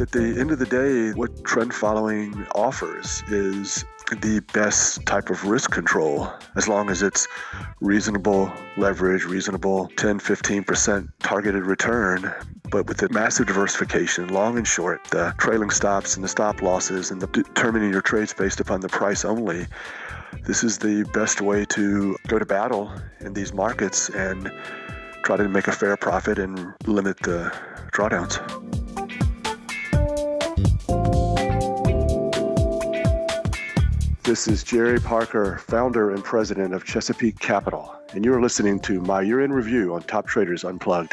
At the end of the day, what trend following offers is the best type of risk control as long as it's reasonable leverage, reasonable 10, 15% targeted return. But with the massive diversification, long and short, the trailing stops and the stop losses and the determining your trades based upon the price only, this is the best way to go to battle in these markets and try to make a fair profit and limit the drawdowns. This is Jerry Parker, founder and president of Chesapeake Capital, and you're listening to my year in review on Top Traders Unplugged.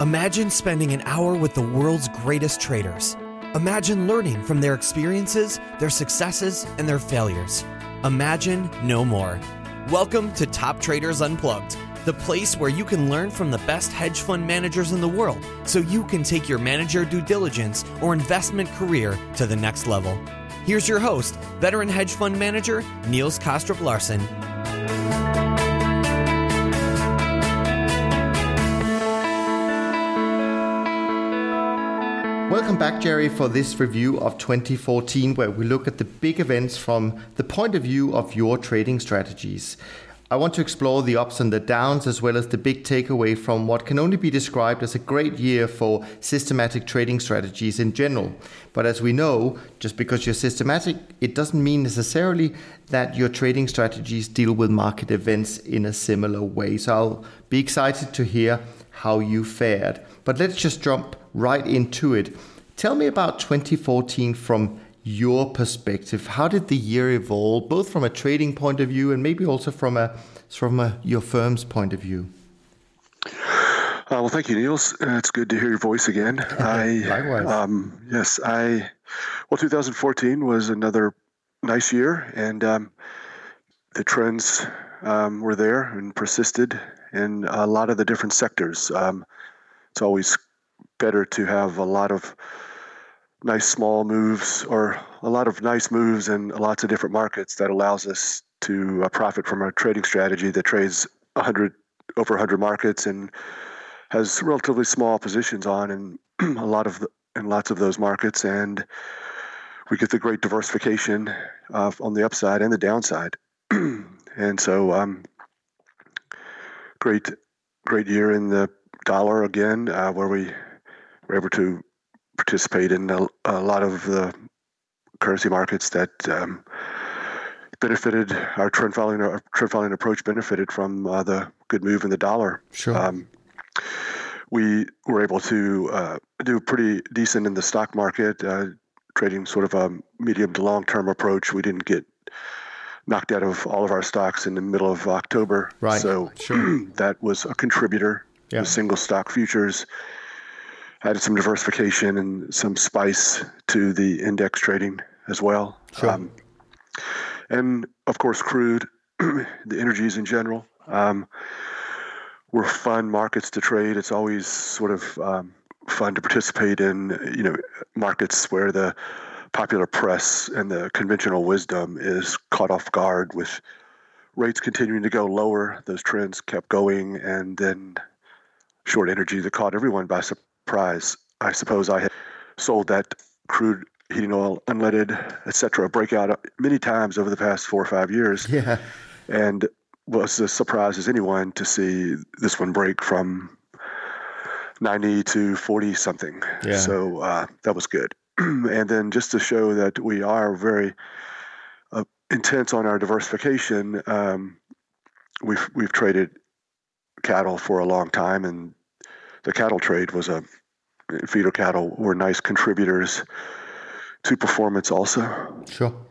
Imagine spending an hour with the world's greatest traders. Imagine learning from their experiences, their successes, and their failures. Imagine no more. Welcome to Top Traders Unplugged, the place where you can learn from the best hedge fund managers in the world so you can take your manager due diligence or investment career to the next level. Here's your host, veteran hedge fund manager Niels Kaastrup Larsen. Welcome back, Jerry, for this review of 2014, where we look at the big events from the point of view of your trading strategies. I want to explore the ups and the downs as well as the big takeaway from what can only be described as a great year for systematic trading strategies in general. But as we know, just because you're systematic, it doesn't mean necessarily that your trading strategies deal with market events in a similar way. So I'll be excited to hear how you fared. But let's just jump right into it. Tell me about 2014 from your perspective. How did the year evolve, both from a trading point of view and maybe also from a from a, your firm's point of view? Uh, well, thank you, Niels. Uh, it's good to hear your voice again. I, Likewise. Um, yes, I. Well, 2014 was another nice year, and um, the trends um, were there and persisted in a lot of the different sectors. Um, it's always better to have a lot of nice small moves or a lot of nice moves in lots of different markets that allows us to uh, profit from our trading strategy that trades 100 over 100 markets and has relatively small positions on in a lot of the, in lots of those markets. And we get the great diversification uh, on the upside and the downside. And so um, great great year in the dollar again uh, where we were able to participate in a, a lot of the currency markets that um, benefited our trend following our trend following approach benefited from uh, the good move in the dollar. Sure. Um, we were able to uh, do pretty decent in the stock market, uh, trading sort of a medium to long term approach. We didn't get knocked out of all of our stocks in the middle of October. Right. So sure. that was a contributor. Yeah. single stock futures added some diversification and some spice to the index trading as well. Sure. Um, and of course, crude, the energies in general, um, were fun markets to trade. It's always sort of um, fun to participate in, you know, markets where the popular press and the conventional wisdom is caught off guard with rates continuing to go lower. Those trends kept going, and then short energy that caught everyone by surprise prize. I suppose I had sold that crude heating oil, unleaded, etc., breakout many times over the past four or five years. Yeah. And was as surprised as anyone to see this one break from 90 to 40 something. Yeah. So uh, that was good. and then just to show that we are very uh, intense on our diversification, um, we've we've traded cattle for a long time, and the cattle trade was a feeder cattle were nice contributors to performance also. Sure.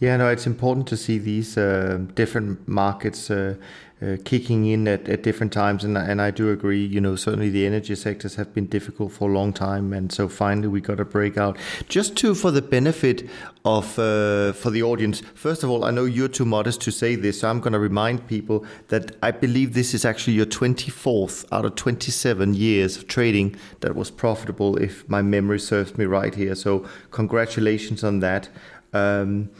Yeah, no, it's important to see these uh, different markets uh, uh, kicking in at, at different times, and and I do agree. You know, certainly the energy sectors have been difficult for a long time, and so finally we got a breakout. Just to for the benefit of uh, for the audience, first of all, I know you're too modest to say this, so I'm going to remind people that I believe this is actually your 24th out of 27 years of trading that was profitable, if my memory serves me right here. So congratulations on that. Um,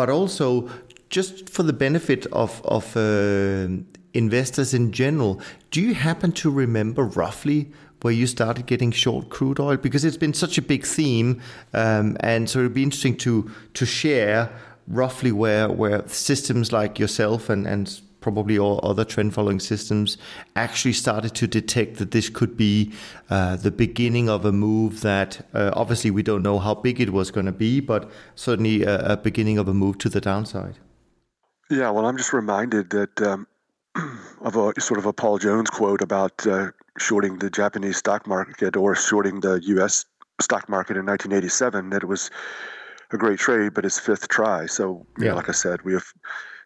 but also just for the benefit of of uh, investors in general, do you happen to remember roughly where you started getting short crude oil? Because it's been such a big theme, um, and so it'd be interesting to to share roughly where where systems like yourself and and probably all other trend following systems actually started to detect that this could be uh, the beginning of a move that uh, obviously we don't know how big it was going to be, but certainly a, a, beginning of a move to the downside. Yeah, well, I'm just reminded that um, of a sort of a Paul Jones quote about uh, shorting the Japanese stock market or shorting the U.S. stock market in 1987. That it was a great trade, but it's fifth try. So, yeah. Know, like I said, we have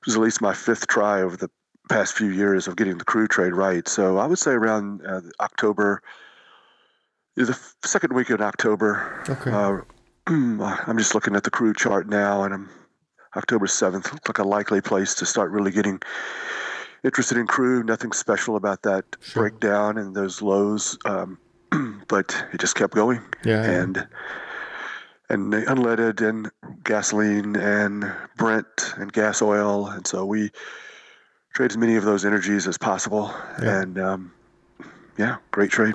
was at least my fifth try over the past few years of getting the crude trade right. So I would say around uh, October, the second week in October. Okay. Uh, I'm just looking at the crude chart now, and I'm October 7th looked like a likely place to start really getting interested in crude. Nothing special about that sure. breakdown and those lows, um, but it just kept going. Yeah. And yeah. And unleaded and gasoline and Brent and gas oil, and so we trade as many of those energies as possible. Yeah. And um, yeah, great trade.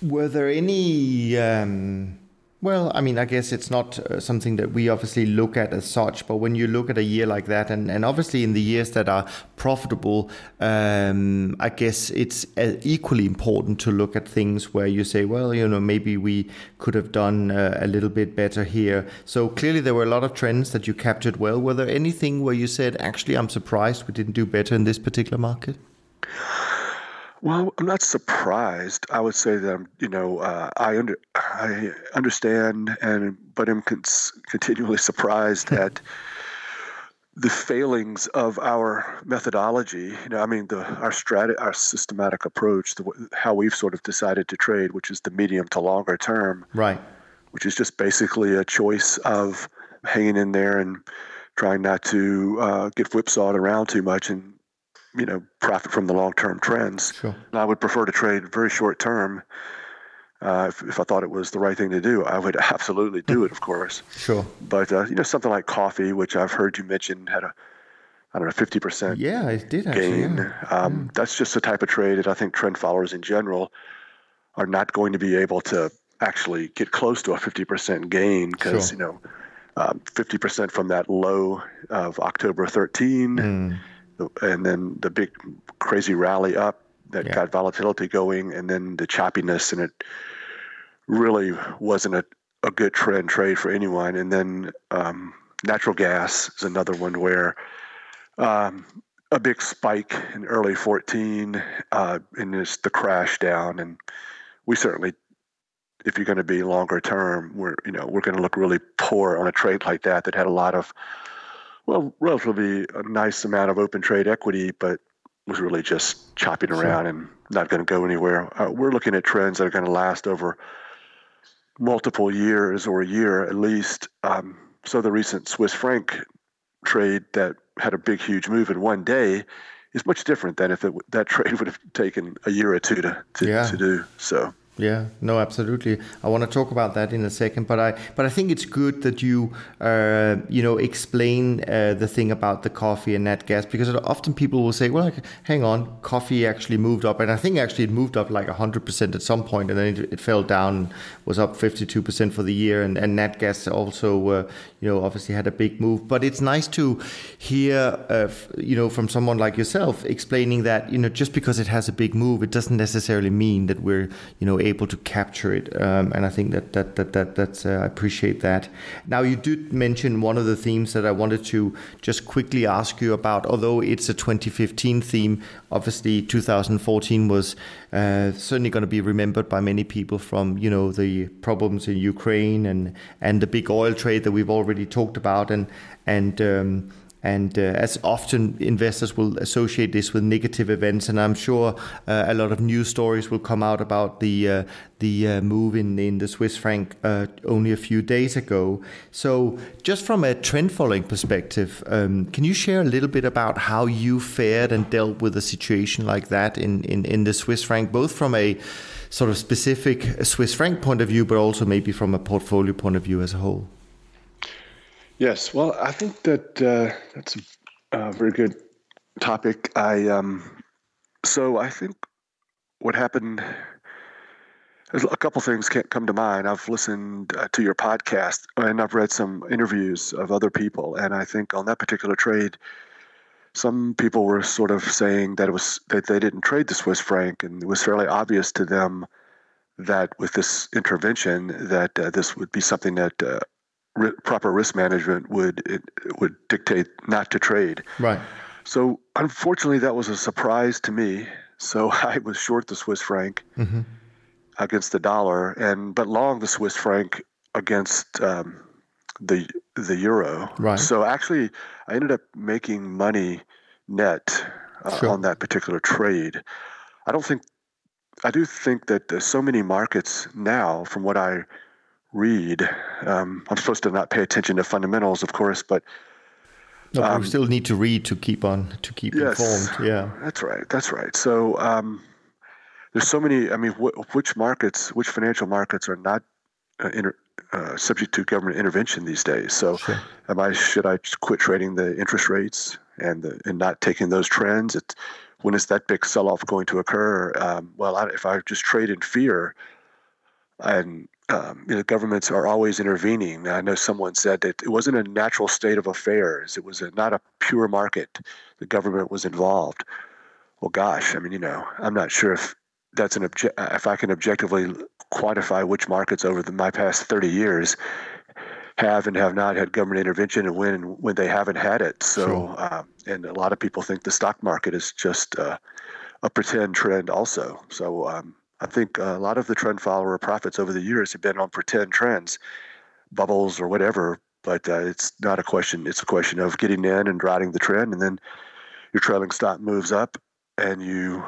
Were there any? Um well, I mean, I guess it's not uh, something that we obviously look at as such, but when you look at a year like that, and, and obviously in the years that are profitable, um, I guess it's uh, equally important to look at things where you say, well, you know, maybe we could have done uh, a little bit better here. So clearly there were a lot of trends that you captured well. Were there anything where you said, actually, I'm surprised we didn't do better in this particular market? Well, I'm not surprised. I would say that I'm, you know, uh, I under I understand, and but I'm con- continually surprised at the failings of our methodology. You know, I mean, the our strat our systematic approach, the, how we've sort of decided to trade, which is the medium to longer term, right? Which is just basically a choice of hanging in there and trying not to uh, get whipsawed around too much and you know profit from the long term trends. Sure. I would prefer to trade very short term. Uh, if, if, I thought it was the right thing to do, I would absolutely do it, of course. Sure. But uh, you know, something like coffee, which I've heard you mention, had a I don't know fifty percent. Yeah, it did actually, gain. Yeah. Um, yeah. That's just the type of trade that I think trend followers in general are not going to be able to actually get close to a fifty percent gain because sure. you know. Um, fifty um, percent from that low of October 13, mm and then the big crazy rally up that yeah. got volatility going, and then the choppiness, and it really wasn't a, a good trend trade for anyone. And then um, natural gas is another one where um, a big spike in early 14 uh, and it's the crash down. And we certainly, if you're going to be longer term, we're you know we're going to look really poor on a trade like that that had a lot of well, relatively a nice amount of open trade equity, but was really just chopping around sure. and not going to go anywhere. Uh, we're looking at trends that are going to last over multiple years or a year at least. Um, so the recent Swiss franc trade that had a big, huge move in one day is much different than if it, that trade would have taken a year or two to to, yeah. to do. So yeah, no, absolutely. I want to talk about that in a second, but I but I think it's good that you uh, you know explain uh, the thing about the coffee and nat gas because often people will say, well, like, hang on, coffee actually moved up, and I think actually it moved up like hundred percent at some point, and then it, it fell down, was up fifty two percent for the year, and, and nat gas also uh, you know obviously had a big move. But it's nice to hear uh, you know from someone like yourself explaining that you know just because it has a big move, it doesn't necessarily mean that we're you know able to capture it. Um, and I think that that that, that that's uh, I appreciate that. Now you did mention one of the themes that I wanted to just quickly ask you about. Although it's a 2015 theme, obviously 2014 was uh, certainly going to be remembered by many people from you know the problems in Ukraine and and the big oil trade that we've already talked about. And and um, and uh, as often investors will associate this with negative events, and I'm sure uh, a lot of news stories will come out about the uh, the uh, move in, in the Swiss franc uh, only a few days ago. So, just from a trend following perspective, um, can you share a little bit about how you fared and dealt with a situation like that in, in, in the Swiss franc, both from a sort of specific Swiss franc point of view, but also maybe from a portfolio point of view as a whole? Yes, well, I think that uh, that's a very good topic. I um, so I think what happened. A couple things can't come to mind. I've listened uh, to your podcast and I've read some interviews of other people, and I think on that particular trade, some people were sort of saying that it was that they didn't trade the Swiss franc, and it was fairly obvious to them that with this intervention, that uh, this would be something that uh, proper risk management would it, would dictate not to trade. Right. So unfortunately, that was a surprise to me. So I was short the Swiss franc mm-hmm. against the dollar, and but long the Swiss franc against um, the the euro. Right. So actually, I ended up making money net uh, sure. on that particular trade. I don't think I do think that there's so many markets now, from what I read. Um, I'm supposed to not pay attention to fundamentals, of course, but no, um, we still need to read to keep on to keep yes, informed. Yeah, that's right. That's right. So um, there's so many. I mean, wh- which markets, which financial markets are not uh, inter- uh, subject to government intervention these days? So, sure. am I should I quit trading the interest rates and the, and not taking those trends? It's, when is that big sell-off going to occur? Um, well, I, if I just trade in fear, and um, you know, governments are always intervening. I know someone said that it wasn't a natural state of affairs; it was a, not a pure market. The government was involved. Well, gosh, I mean, you know, I'm not sure if that's an obje- if I can objectively quantify which markets over the, my past 30 years have and have not had government intervention and when when they haven't had it. So, sure. um, and a lot of people think the stock market is just uh, a pretend trend also. So, um, I think a lot of the trend follower profits over the years have been on pretend trends, bubbles or whatever. But uh, it's not a question. It's a question of getting in and riding the trend, and then your trailing stop moves up, and you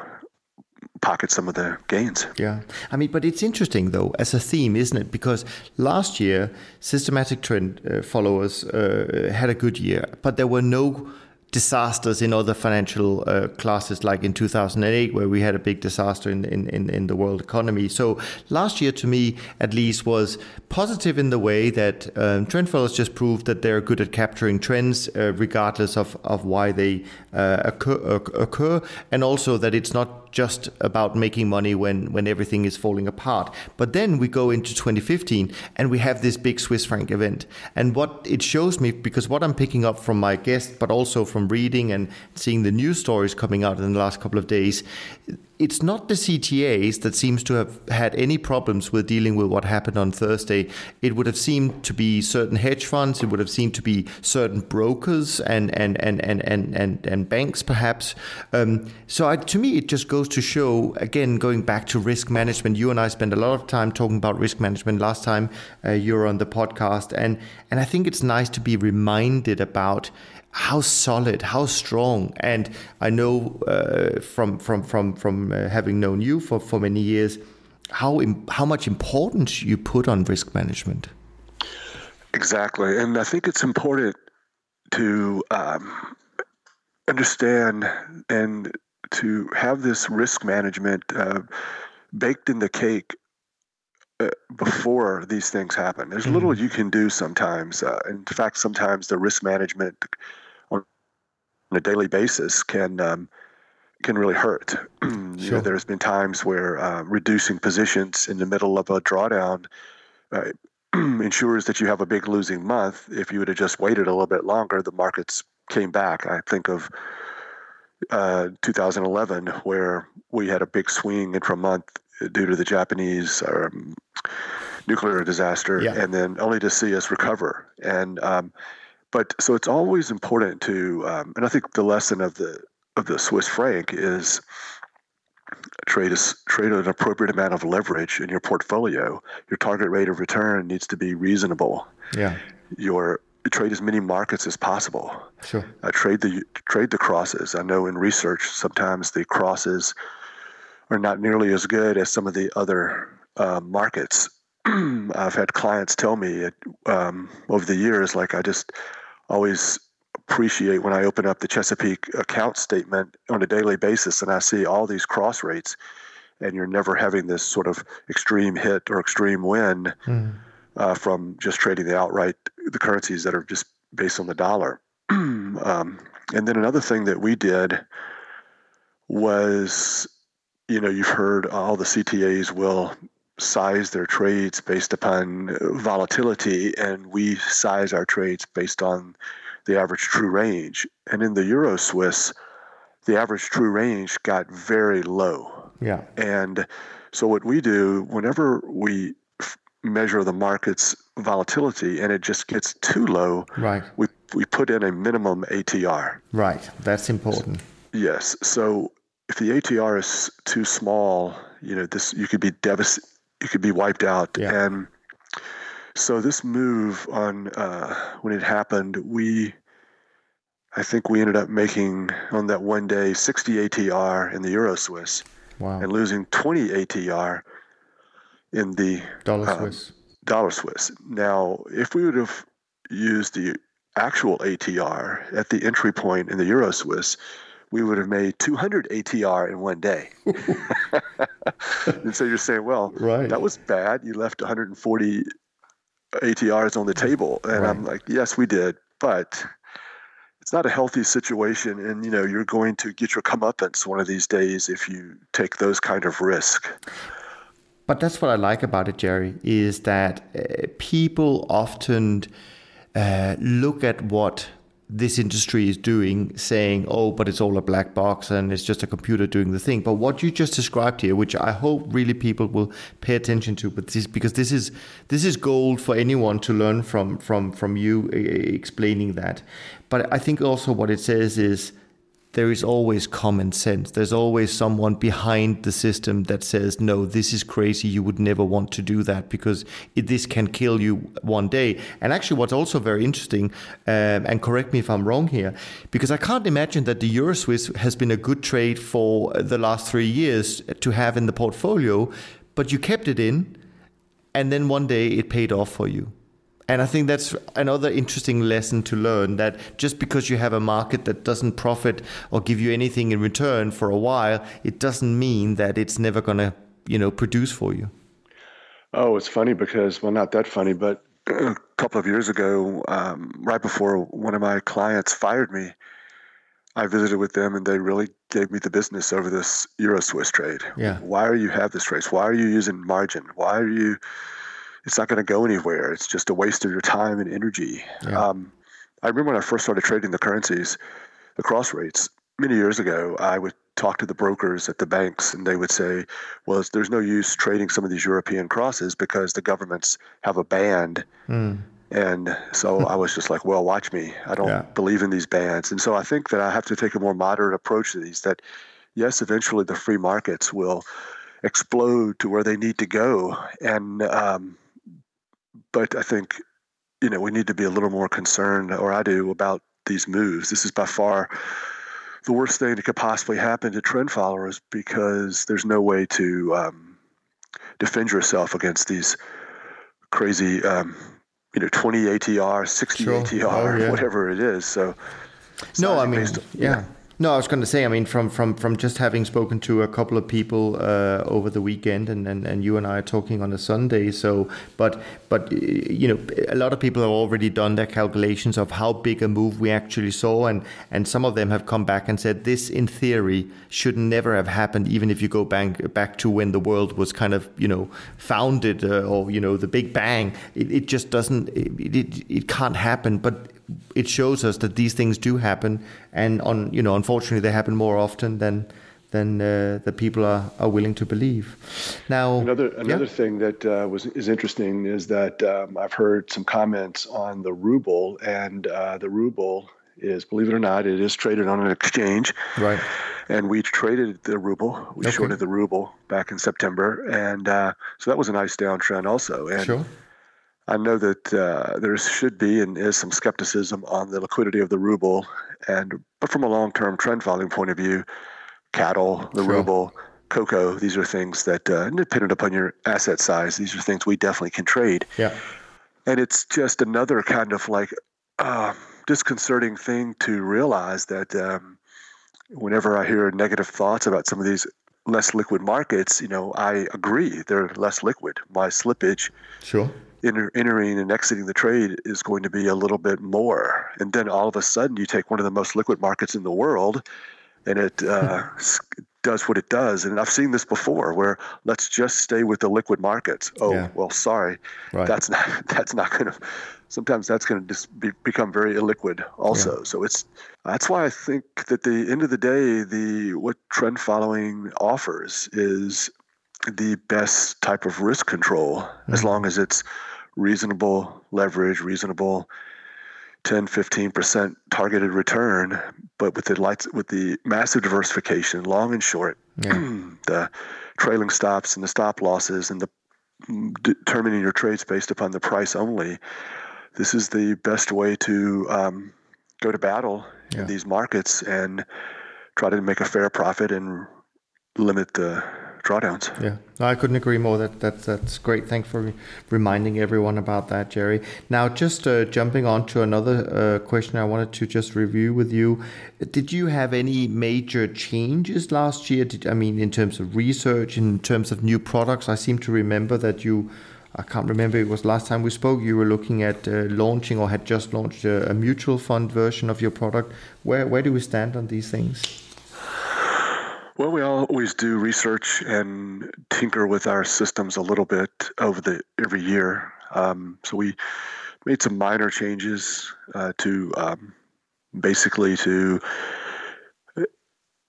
pocket some of the gains. Yeah. I mean, but it's interesting though as a theme, isn't it? Because last year, systematic trend uh, followers uh, had a good year, but there were no disasters in other financial uh, classes, like in 2008, where we had a big disaster in, in, in, the world economy. So last year, to me at least, was positive in the way that um, trend followers just proved that they're good at capturing trends, uh, regardless of, of why they uh, occur, occur, and also that it's not just about making money when, when everything is falling apart. But then we go into 2015 and we have this big Swiss franc event. And what it shows me, because what I'm picking up from my guest, but also from reading and seeing the news stories coming out in the last couple of days, it's not the CTAs that seems to have had any problems with dealing with what happened on Thursday. It would have seemed to be certain hedge funds. It would have seemed to be certain brokers and and and and and and, and banks, perhaps. Um, so I, to me, it just goes to show again, going back to risk management. You and I spent a lot of time talking about risk management last time uh, you were on the podcast, and and I think it's nice to be reminded about how solid, how strong. And I know uh, from from from from uh, having known you for for many years, how Im- how much importance you put on risk management. Exactly, and I think it's important to um, understand and to have this risk management uh, baked in the cake uh, before these things happen. There's mm-hmm. little you can do sometimes. Uh, in fact, sometimes the risk management on a daily basis can um, can really hurt. sure. you know, there's been times where uh, reducing positions in the middle of a drawdown uh, ensures that you have a big losing month. If you would have just waited a little bit longer, the markets came back. I think of uh, 2011, where we had a big swing intra month due to the Japanese um, nuclear disaster, yeah. and then only to see us recover. And um, but so it's always important to, um, and I think the lesson of the of the Swiss franc is trade is trade an appropriate amount of leverage in your portfolio. Your target rate of return needs to be reasonable. Yeah. Your trade as many markets as possible. Sure. Uh, trade the trade the crosses. I know in research sometimes the crosses are not nearly as good as some of the other uh, markets. I've had clients tell me um, over the years, like I just always appreciate when I open up the Chesapeake account statement on a daily basis and I see all these cross rates, and you're never having this sort of extreme hit or extreme win mm. uh, from just trading the outright the currencies that are just based on the dollar. um, and then another thing that we did was, you know, you've heard all the CTAs will size their trades based upon volatility, and we size our trades based on the average true range. And in the Euro Swiss, the average true range got very low. Yeah. And so what we do whenever we f- measure the market's volatility and it just gets too low, right. we we put in a minimum ATR. Right. That's important. Yes. So if the ATR is too small, you know, this you could be devastated you could be wiped out. Yeah. And so this move on uh, when it happened, we I think we ended up making on that one day 60 ATR in the Euro Swiss wow. and losing 20 ATR in the dollar uh, Swiss. Dollar Swiss. Now, if we would have used the actual ATR at the entry point in the Euro Swiss, we would have made 200 ATR in one day. and so you're saying, well, right. that was bad. You left 140 ATRs on the table. And right. I'm like, yes, we did. But it's not a healthy situation. And, you know, you're going to get your comeuppance one of these days if you take those kind of risk. But that's what I like about it, Jerry, is that uh, people often uh, look at what this industry is doing, saying, oh, but it's all a black box and it's just a computer doing the thing. But what you just described here, which I hope really people will pay attention to, but this because this is this is gold for anyone to learn from from from you explaining that. But I think also what it says is there is always common sense. There's always someone behind the system that says, no, this is crazy. You would never want to do that because it, this can kill you one day. And actually, what's also very interesting, um, and correct me if I'm wrong here, because I can't imagine that the Euro Swiss has been a good trade for the last three years to have in the portfolio, but you kept it in, and then one day it paid off for you. And I think that's another interesting lesson to learn that just because you have a market that doesn't profit or give you anything in return for a while, it doesn't mean that it's never going to, you know, produce for you. Oh, it's funny because, well, not that funny, but a couple of years ago, um, right before one of my clients fired me, I visited with them and they really gave me the business over this Euro Swiss trade. Yeah. Why are you have this trade? Why are you using margin? Why are you it's not going to go anywhere. It's just a waste of your time and energy. Yeah. Um, I remember when I first started trading the currencies, the cross rates, many years ago, I would talk to the brokers at the banks and they would say, well, there's no use trading some of these European crosses because the governments have a band. Mm. And so I was just like, well, watch me. I don't Yeah. believe in these bans. And so I think that I have to take a more moderate approach to these that, yes, eventually the free markets will explode to where they need to go. And, um, but I think, you know, we need to be a little more concerned, or I do, about these moves. This is by far the worst thing that could possibly happen to trend followers because there's no way to um, defend yourself against these crazy, um, you know, 20 ATR, 60 Sure. ATR, Oh, yeah. whatever it is. So, No, I mean, based- yeah. No, I was going to say, I mean, from from from just having spoken to a couple of people uh, over the weekend, and, and and you and I are talking on a Sunday. So, but but you know, a lot of people have already done their calculations of how big a move we actually saw, and and some of them have come back and said this, in theory, should never have happened, even if you go back back to when the world was kind of you know founded, uh, or you know the Big Bang. It, it just doesn't, it, it it can't happen, but it shows us that these things do happen, and on you know, unfortunately, they happen more often than than uh, the people are, are willing to believe. Now, Another yeah. another thing that uh, was is interesting is that um, I've heard some comments on the ruble, and uh, the ruble is, believe it or not, it is traded on an exchange. right, and we traded the ruble. We Okay. shorted the ruble back in September, and uh, so that was a nice downtrend also. And sure, I know that uh, there should be and is some skepticism on the liquidity of the ruble, and but from a long-term trend following point of view, cattle, the Sure. ruble, cocoa, these are things that, uh, dependent upon your asset size, these are things we definitely can trade. yeah, And it's just another kind of like uh, disconcerting thing to realize that um, whenever I hear negative thoughts about some of these less liquid markets, you know, I agree they're less liquid. My slippage sure, enter, entering and exiting the trade is going to be a little bit more. And then all of a sudden, you take one of the most liquid markets in the world, and it uh, does what it does. And I've seen this before, where let's just stay with the liquid markets. Oh, yeah. well, sorry, right. that's not that's not going to. Sometimes that's going to just be, become very illiquid, also. Yeah. So it's that's why I think that the end of the day, the what trend following offers is the best type of risk control, mm-hmm. as long as it's reasonable leverage, reasonable 10, 15% targeted return, but with the lights, with the massive diversification, long and short, yeah. the trailing stops and the stop losses and the determining your trades based upon the price only. This is the best way to um, go to battle yeah. in these markets and try to make a fair profit and limit the drawdowns. Yeah, I couldn't agree more. That, that that's great. Thanks for reminding everyone about that, Jerry. Now, just uh, jumping on to another uh, question, I wanted to just review with you. Did you have any major changes last year? Did, I mean, in terms of research, in terms of new products? I seem to remember that you. I can't remember. It was last time we spoke. You were looking at uh, launching or had just launched a, a mutual fund version of your product. Where where do we stand on these things? Well, we always do research and tinker with our systems a little bit over the every year. Um, so we made some minor changes uh, to um, basically to uh,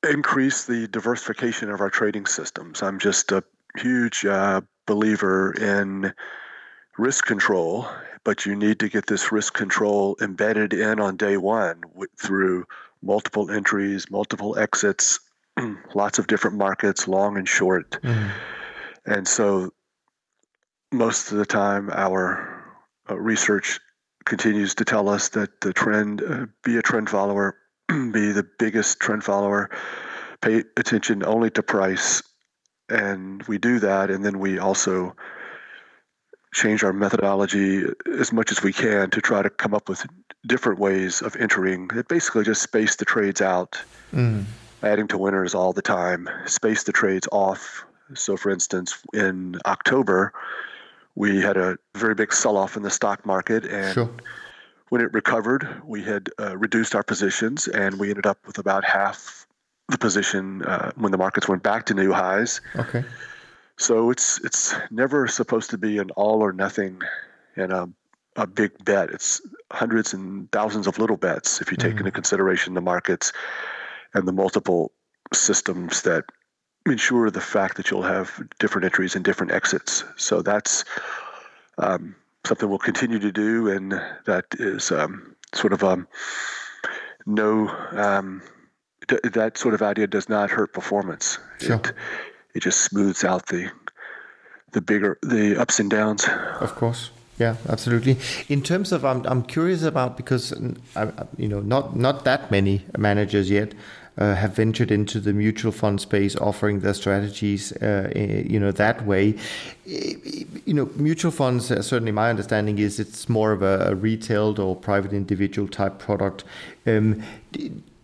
increase the diversification of our trading systems. I'm just a huge uh, believer in risk control, but you need to get this risk control embedded in on day one through multiple entries, multiple exits, lots of different markets, long and short. Mm. And so most of the time, our uh, research continues to tell us that the trend, uh, be a trend follower, be the biggest trend follower, pay attention only to price. And we do that. And then we also change our methodology as much as we can to try to come up with different ways of entering it basically just space the trades out mm adding to winners all the time, space the trades off. So, for instance, in October, we had a very big sell off in the stock market, and sure. when it recovered, we had uh, reduced our positions, and we ended up with about half the position uh, when the markets went back to new highs. Okay. So it's it's never supposed to be an all or nothing and a, a big bet. It's hundreds and thousands of little bets if you take mm. into consideration the markets and the multiple systems that ensure the fact that you'll have different entries and different exits. So that's um, something we'll continue to do, and that is um, sort of um, no. Um, d- that sort of idea does not hurt performance. Sure. It, it just smooths out the the bigger the ups and downs. Of course. Yeah, absolutely. In terms of, I'm, I'm curious about because you know not not that many managers yet uh, have ventured into the mutual fund space, offering their strategies, uh, you know, that way. You know, mutual funds. Uh, certainly, my understanding is it's more of a, a retail or private individual type product. Um,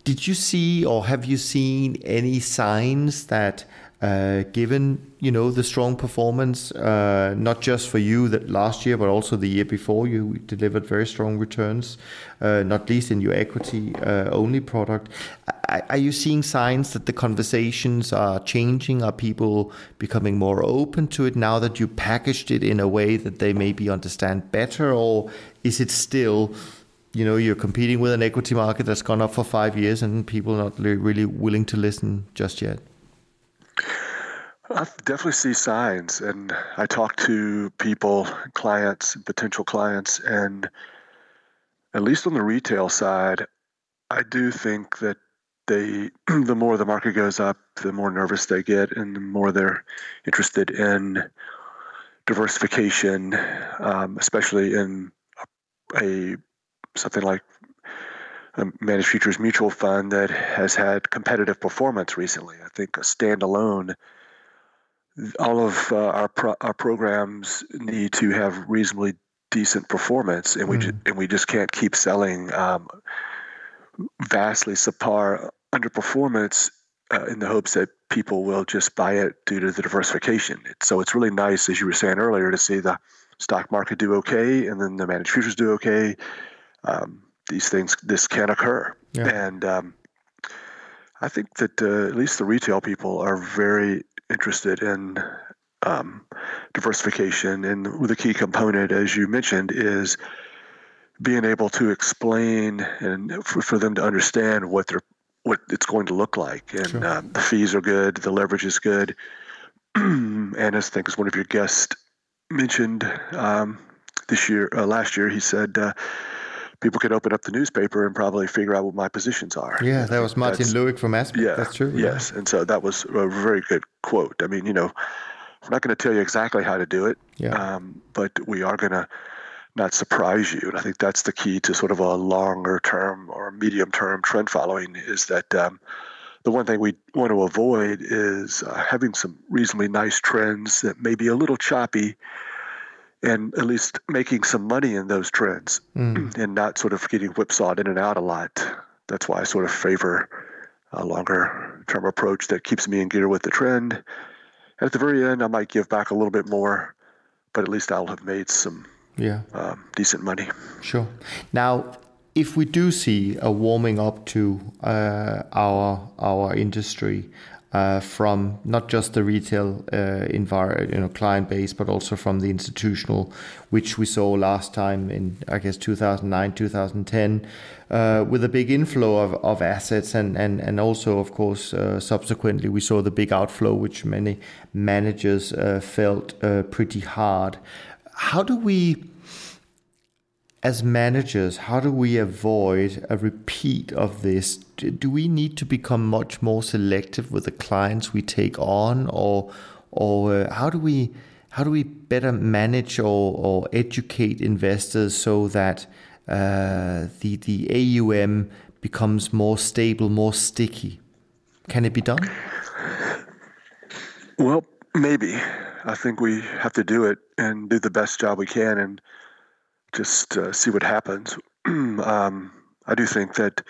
did you see or have you seen any signs that uh, given you know the strong performance, uh, not just for you that last year, but also the year before, you delivered very strong returns, uh, not least in your equity uh, only product. Are you seeing signs that the conversations are changing? Are people becoming more open to it now that you packaged it in a way that they maybe understand better, or is it still? You know, you're competing with an equity market that's gone up for five years, and people are not really willing to listen just yet. I definitely see signs, and I talk to people, clients, potential clients, and at least on the retail side, I do think that they, the more the market goes up, the more nervous they get, and the more they're interested in diversification, um, especially in a, a something like a managed futures mutual fund that has had competitive performance recently. I think a standalone all of uh, our pro- our programs need to have reasonably decent performance, and we mm. ju- and we just can't keep selling um, vastly subpar underperformance uh, in the hopes that people will just buy it due to the diversification. So it's really nice, as you were saying earlier, to see the stock market do okay and then the managed futures do okay, um, these things this can occur. Yeah. And um, I think that uh, at least the retail people are very interested in um, diversification, and the key component, as you mentioned, is being able to explain and for, for them to understand what they're what it's going to look like. And sure. um, the fees are good, the leverage is good. and as I think as one of your guests mentioned um, this year, uh, last year, he said uh, people could open up the newspaper and probably figure out what my positions are. Yeah, that was Martin Lueck from Aspect. Yeah, that's true. Yes, yeah. and so that was a very good quote. I mean, you know, we're not going to tell you exactly how to do it, yeah. um, but we are going to not surprise you. And I think that's the key to sort of a longer term or medium term trend following is that um, the one thing we want to avoid is uh, having some reasonably nice trends that may be a little choppy and at least making some money in those trends mm. and not sort of getting whipsawed in and out a lot. That's why I sort of favor a longer term approach that keeps me in gear with the trend. At the very end, I might give back a little bit more, but at least I'll have made some yeah um, decent money. Sure. Now, if we do see a warming up to uh, our our industry uh, from not just the retail uh, you know, client base, but also from the institutional, which we saw last time in I guess 2009, 2010, uh, with a big inflow of, of assets, and and and also of course uh, subsequently we saw the big outflow, which many managers uh, felt pretty hard. How do we as managers, how do we avoid a repeat of this? Do we need to become much more selective with the clients we take on, or or uh, how do we how do we better manage or, or educate investors so that uh, the the AUM becomes more stable, more sticky? Can it be done? Well, maybe. I think we have to do it and do the best job we can and just uh, see what happens. um, I do think that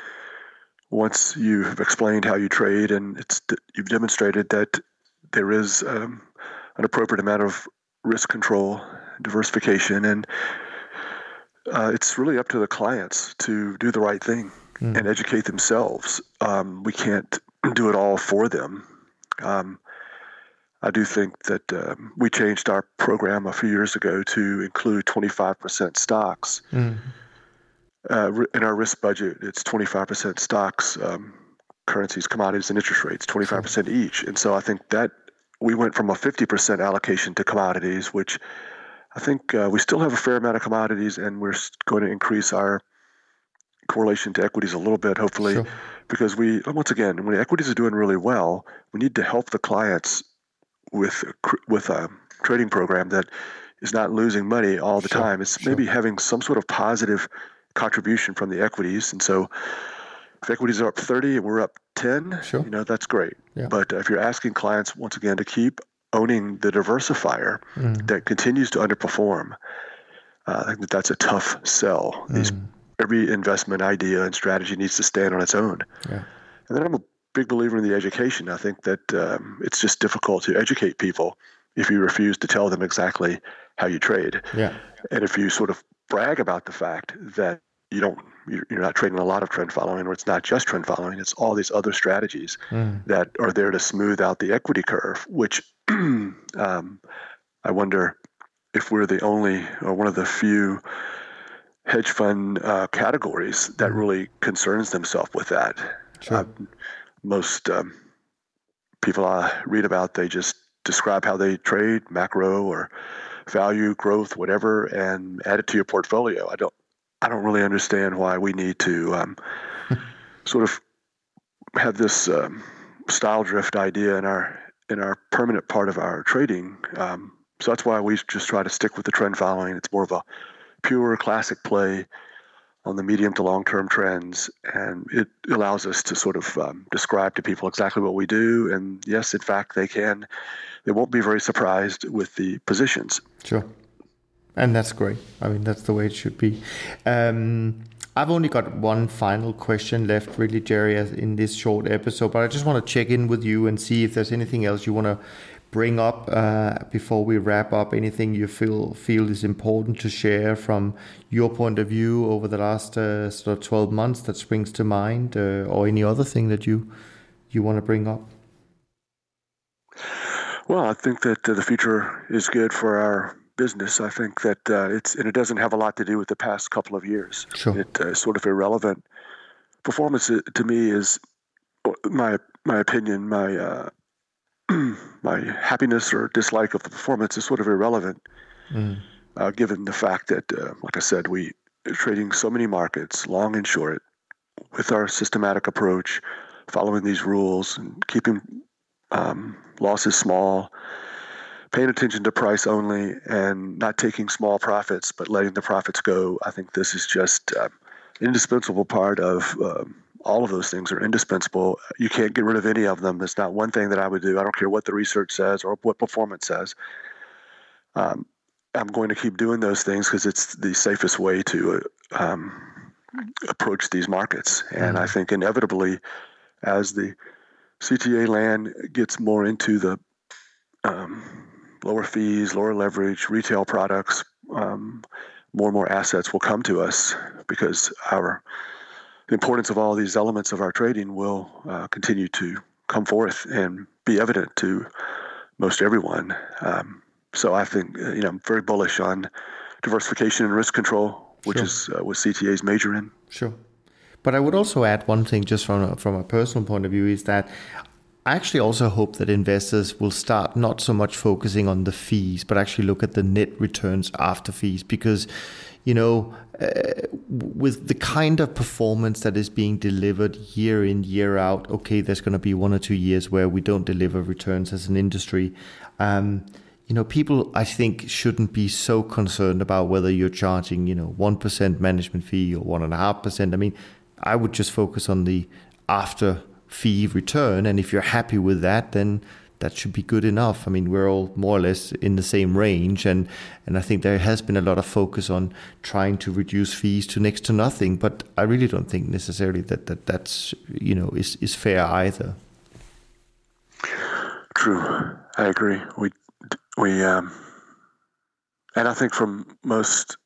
once you've explained how you trade and it's you've demonstrated that there is um, an appropriate amount of risk control, diversification, and uh, it's really up to the clients to do the right thing mm. and educate themselves. Um, we can't do it all for them. Um, I do think that um, we changed our program a few years ago to include 25% stocks. Mm. Uh, in our risk budget, it's 25% stocks, um, currencies, commodities, and interest rates, 25% each. And so I think that we went from a 50% allocation to commodities, which I think uh, we still have a fair amount of commodities, and we're going to increase our correlation to equities a little bit, hopefully, sure. because we, once again, when equities are doing really well, we need to help the clients with with a trading program that is not losing money all the sure, time. It's sure. maybe having some sort of positive contribution from the equities. And so if equities are up 30 and we're up 10, sure. you know, that's great. Yeah. But if you're asking clients once again to keep owning the diversifier mm. that continues to underperform, uh, I think that that's a tough sell. Mm. These, every investment idea and strategy needs to stand on its own. Yeah. And then I'm a big believer in the education. I think that um, it's just difficult to educate people if you refuse to tell them exactly how you trade. Yeah. And if you sort of brag about the fact that you don't you're not trading a lot of trend following or it's not just trend following it's all these other strategies mm. that are there to smooth out the equity curve which um, i wonder if we're the only or one of the few hedge fund uh, categories that mm. really concerns themselves with that sure. uh, most um, people I read about, they just describe how they trade macro or value growth, whatever, and add it to your portfolio. I don't, I don't really understand why we need to um, sort of have this um, style drift idea in our in our permanent part of our trading. Um, so that's why we just try to stick with the trend following. It's more of a pure classic play on the medium to long term trends. And it allows us to sort of um, describe to people exactly what we do. And yes, in fact, they can, they won't be very surprised with the positions. Sure. And that's great. I mean, that's the way it should be. Um, I've only got one final question left, really, Jerry, in this short episode, but I just want to check in with you and see if there's anything else you want to bring up uh, before we wrap up? Anything you feel feel is important to share from your point of view over the last uh, sort of twelve months that springs to mind, uh, or any other thing that you you want to bring up? Well, I think that uh, the future is good for our business. I think that uh, it's and it doesn't have a lot to do with the past couple of years. Sure. It uh, sort of irrelevant. Performance to me is my my opinion, my uh, my happiness or dislike of the performance is sort of irrelevant, mm. uh, given the fact that, uh, like I said, we are trading so many markets, long and short, with our systematic approach, following these rules and keeping um, losses small, paying attention to price only, and not taking small profits but letting the profits go. I think this is just uh, indispensable part of um, all of those things are indispensable. You can't get rid of any of them. There's not one thing that I would do. I don't care what the research says or what performance says. Um, I'm going to keep doing those things because it's the safest way to uh, um, approach these markets. And mm-hmm. I think inevitably, as the CTA land gets more into the um, lower fees, lower leverage, retail products, um, more and more assets will come to us because our the importance of all these elements of our trading will uh, continue to come forth and be evident to most everyone. Um, so I think uh, you know I'm very bullish on diversification and risk control, which sure. is uh, what CTA's major in. Sure, but I would also add one thing, just from a, from a personal point of view, is that I actually also hope that investors will start not so much focusing on the fees, but actually look at the net returns after fees, because you know, uh, with the kind of performance that is being delivered year in, year out, okay, there's going to be one or two years where we don't deliver returns as an industry. Um, you know, people, I think, shouldn't be so concerned about whether you're charging, you know, 1% management fee or 1.5%. I mean, I would just focus on the after fee return. And if you're happy with that, then that should be good enough. I mean, we're all more or less in the same range, and and I think there has been a lot of focus on trying to reduce fees to next to nothing. But I really don't think necessarily that that that's you know is is fair either. True, I agree. We we um, and I think from most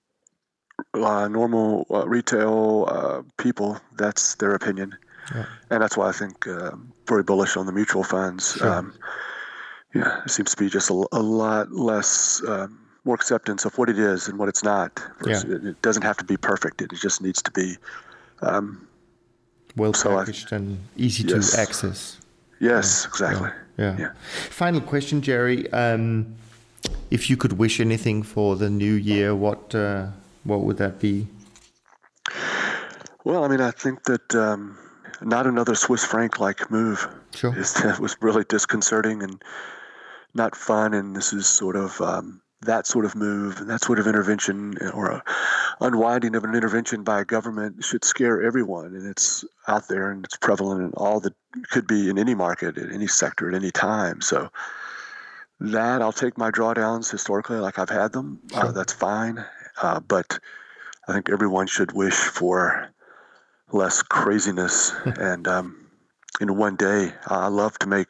uh, normal uh, retail uh, people, that's their opinion. Yeah. And that's why I think uh, very bullish on the mutual funds. Sure. Um, yeah, it seems to be just a, a lot less, um, more acceptance of what it is and what it's not. Yeah. It doesn't have to be perfect. It just needs to be um, well packaged and easy yes. to access. Yes, yeah. exactly. Yeah. yeah. Final question, Jerry. Um, if you could wish anything for the new year, what uh, what would that be? Well, I mean, I think that um, not another Swiss franc like move. Sure. It was really disconcerting and not fun. And this is sort of um, that sort of move and that sort of intervention or a unwinding of an intervention by a government should scare everyone. And it's out there and it's prevalent in all that could be in any market, in any sector, at any time. So that I'll take my drawdowns historically like I've had them. Uh, sure. Uh, that's fine. Uh, but I think everyone should wish for less craziness. and um, in one day, I love to make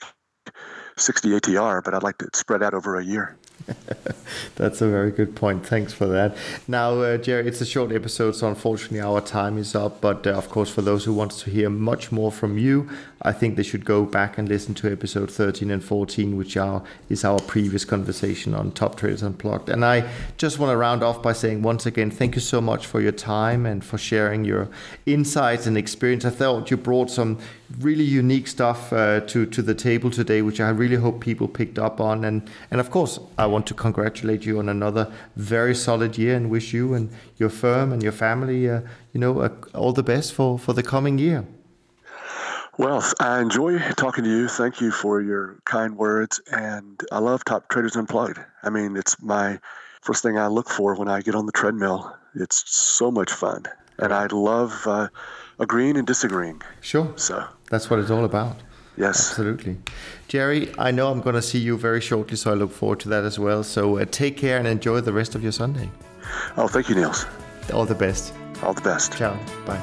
60 ATR, but I'd like to spread out over a year. That's a very good point. Thanks for that. Now, uh, Jerry, it's a short episode, so unfortunately our time is up. But uh, of course, for those who want to hear much more from you, I think they should go back and listen to episode 13 and 14, which are is our previous conversation on Top Traders Unplugged. And I just want to round off by saying once again, thank you so much for your time and for sharing your insights and experience. I thought you brought some really unique stuff uh, to to the table today, which I really hope people picked up on. And and of course, I want to congratulate you on another very solid year and wish you and your firm and your family, uh, you know, uh, all the best for for the coming year. Well, I enjoy talking to you. Thank you for your kind words, and I love Top Traders Unplugged. I mean, it's my first thing I look for when I get on the treadmill. It's so much fun, and I love uh, agreeing and disagreeing. Sure. So that's what it's all about. Yes. Absolutely. Jerry, I know I'm going to see you very shortly, so I look forward to that as well. So uh, take care and enjoy the rest of your Sunday. Oh, thank you, Niels. All the best. All the best. Ciao. Bye.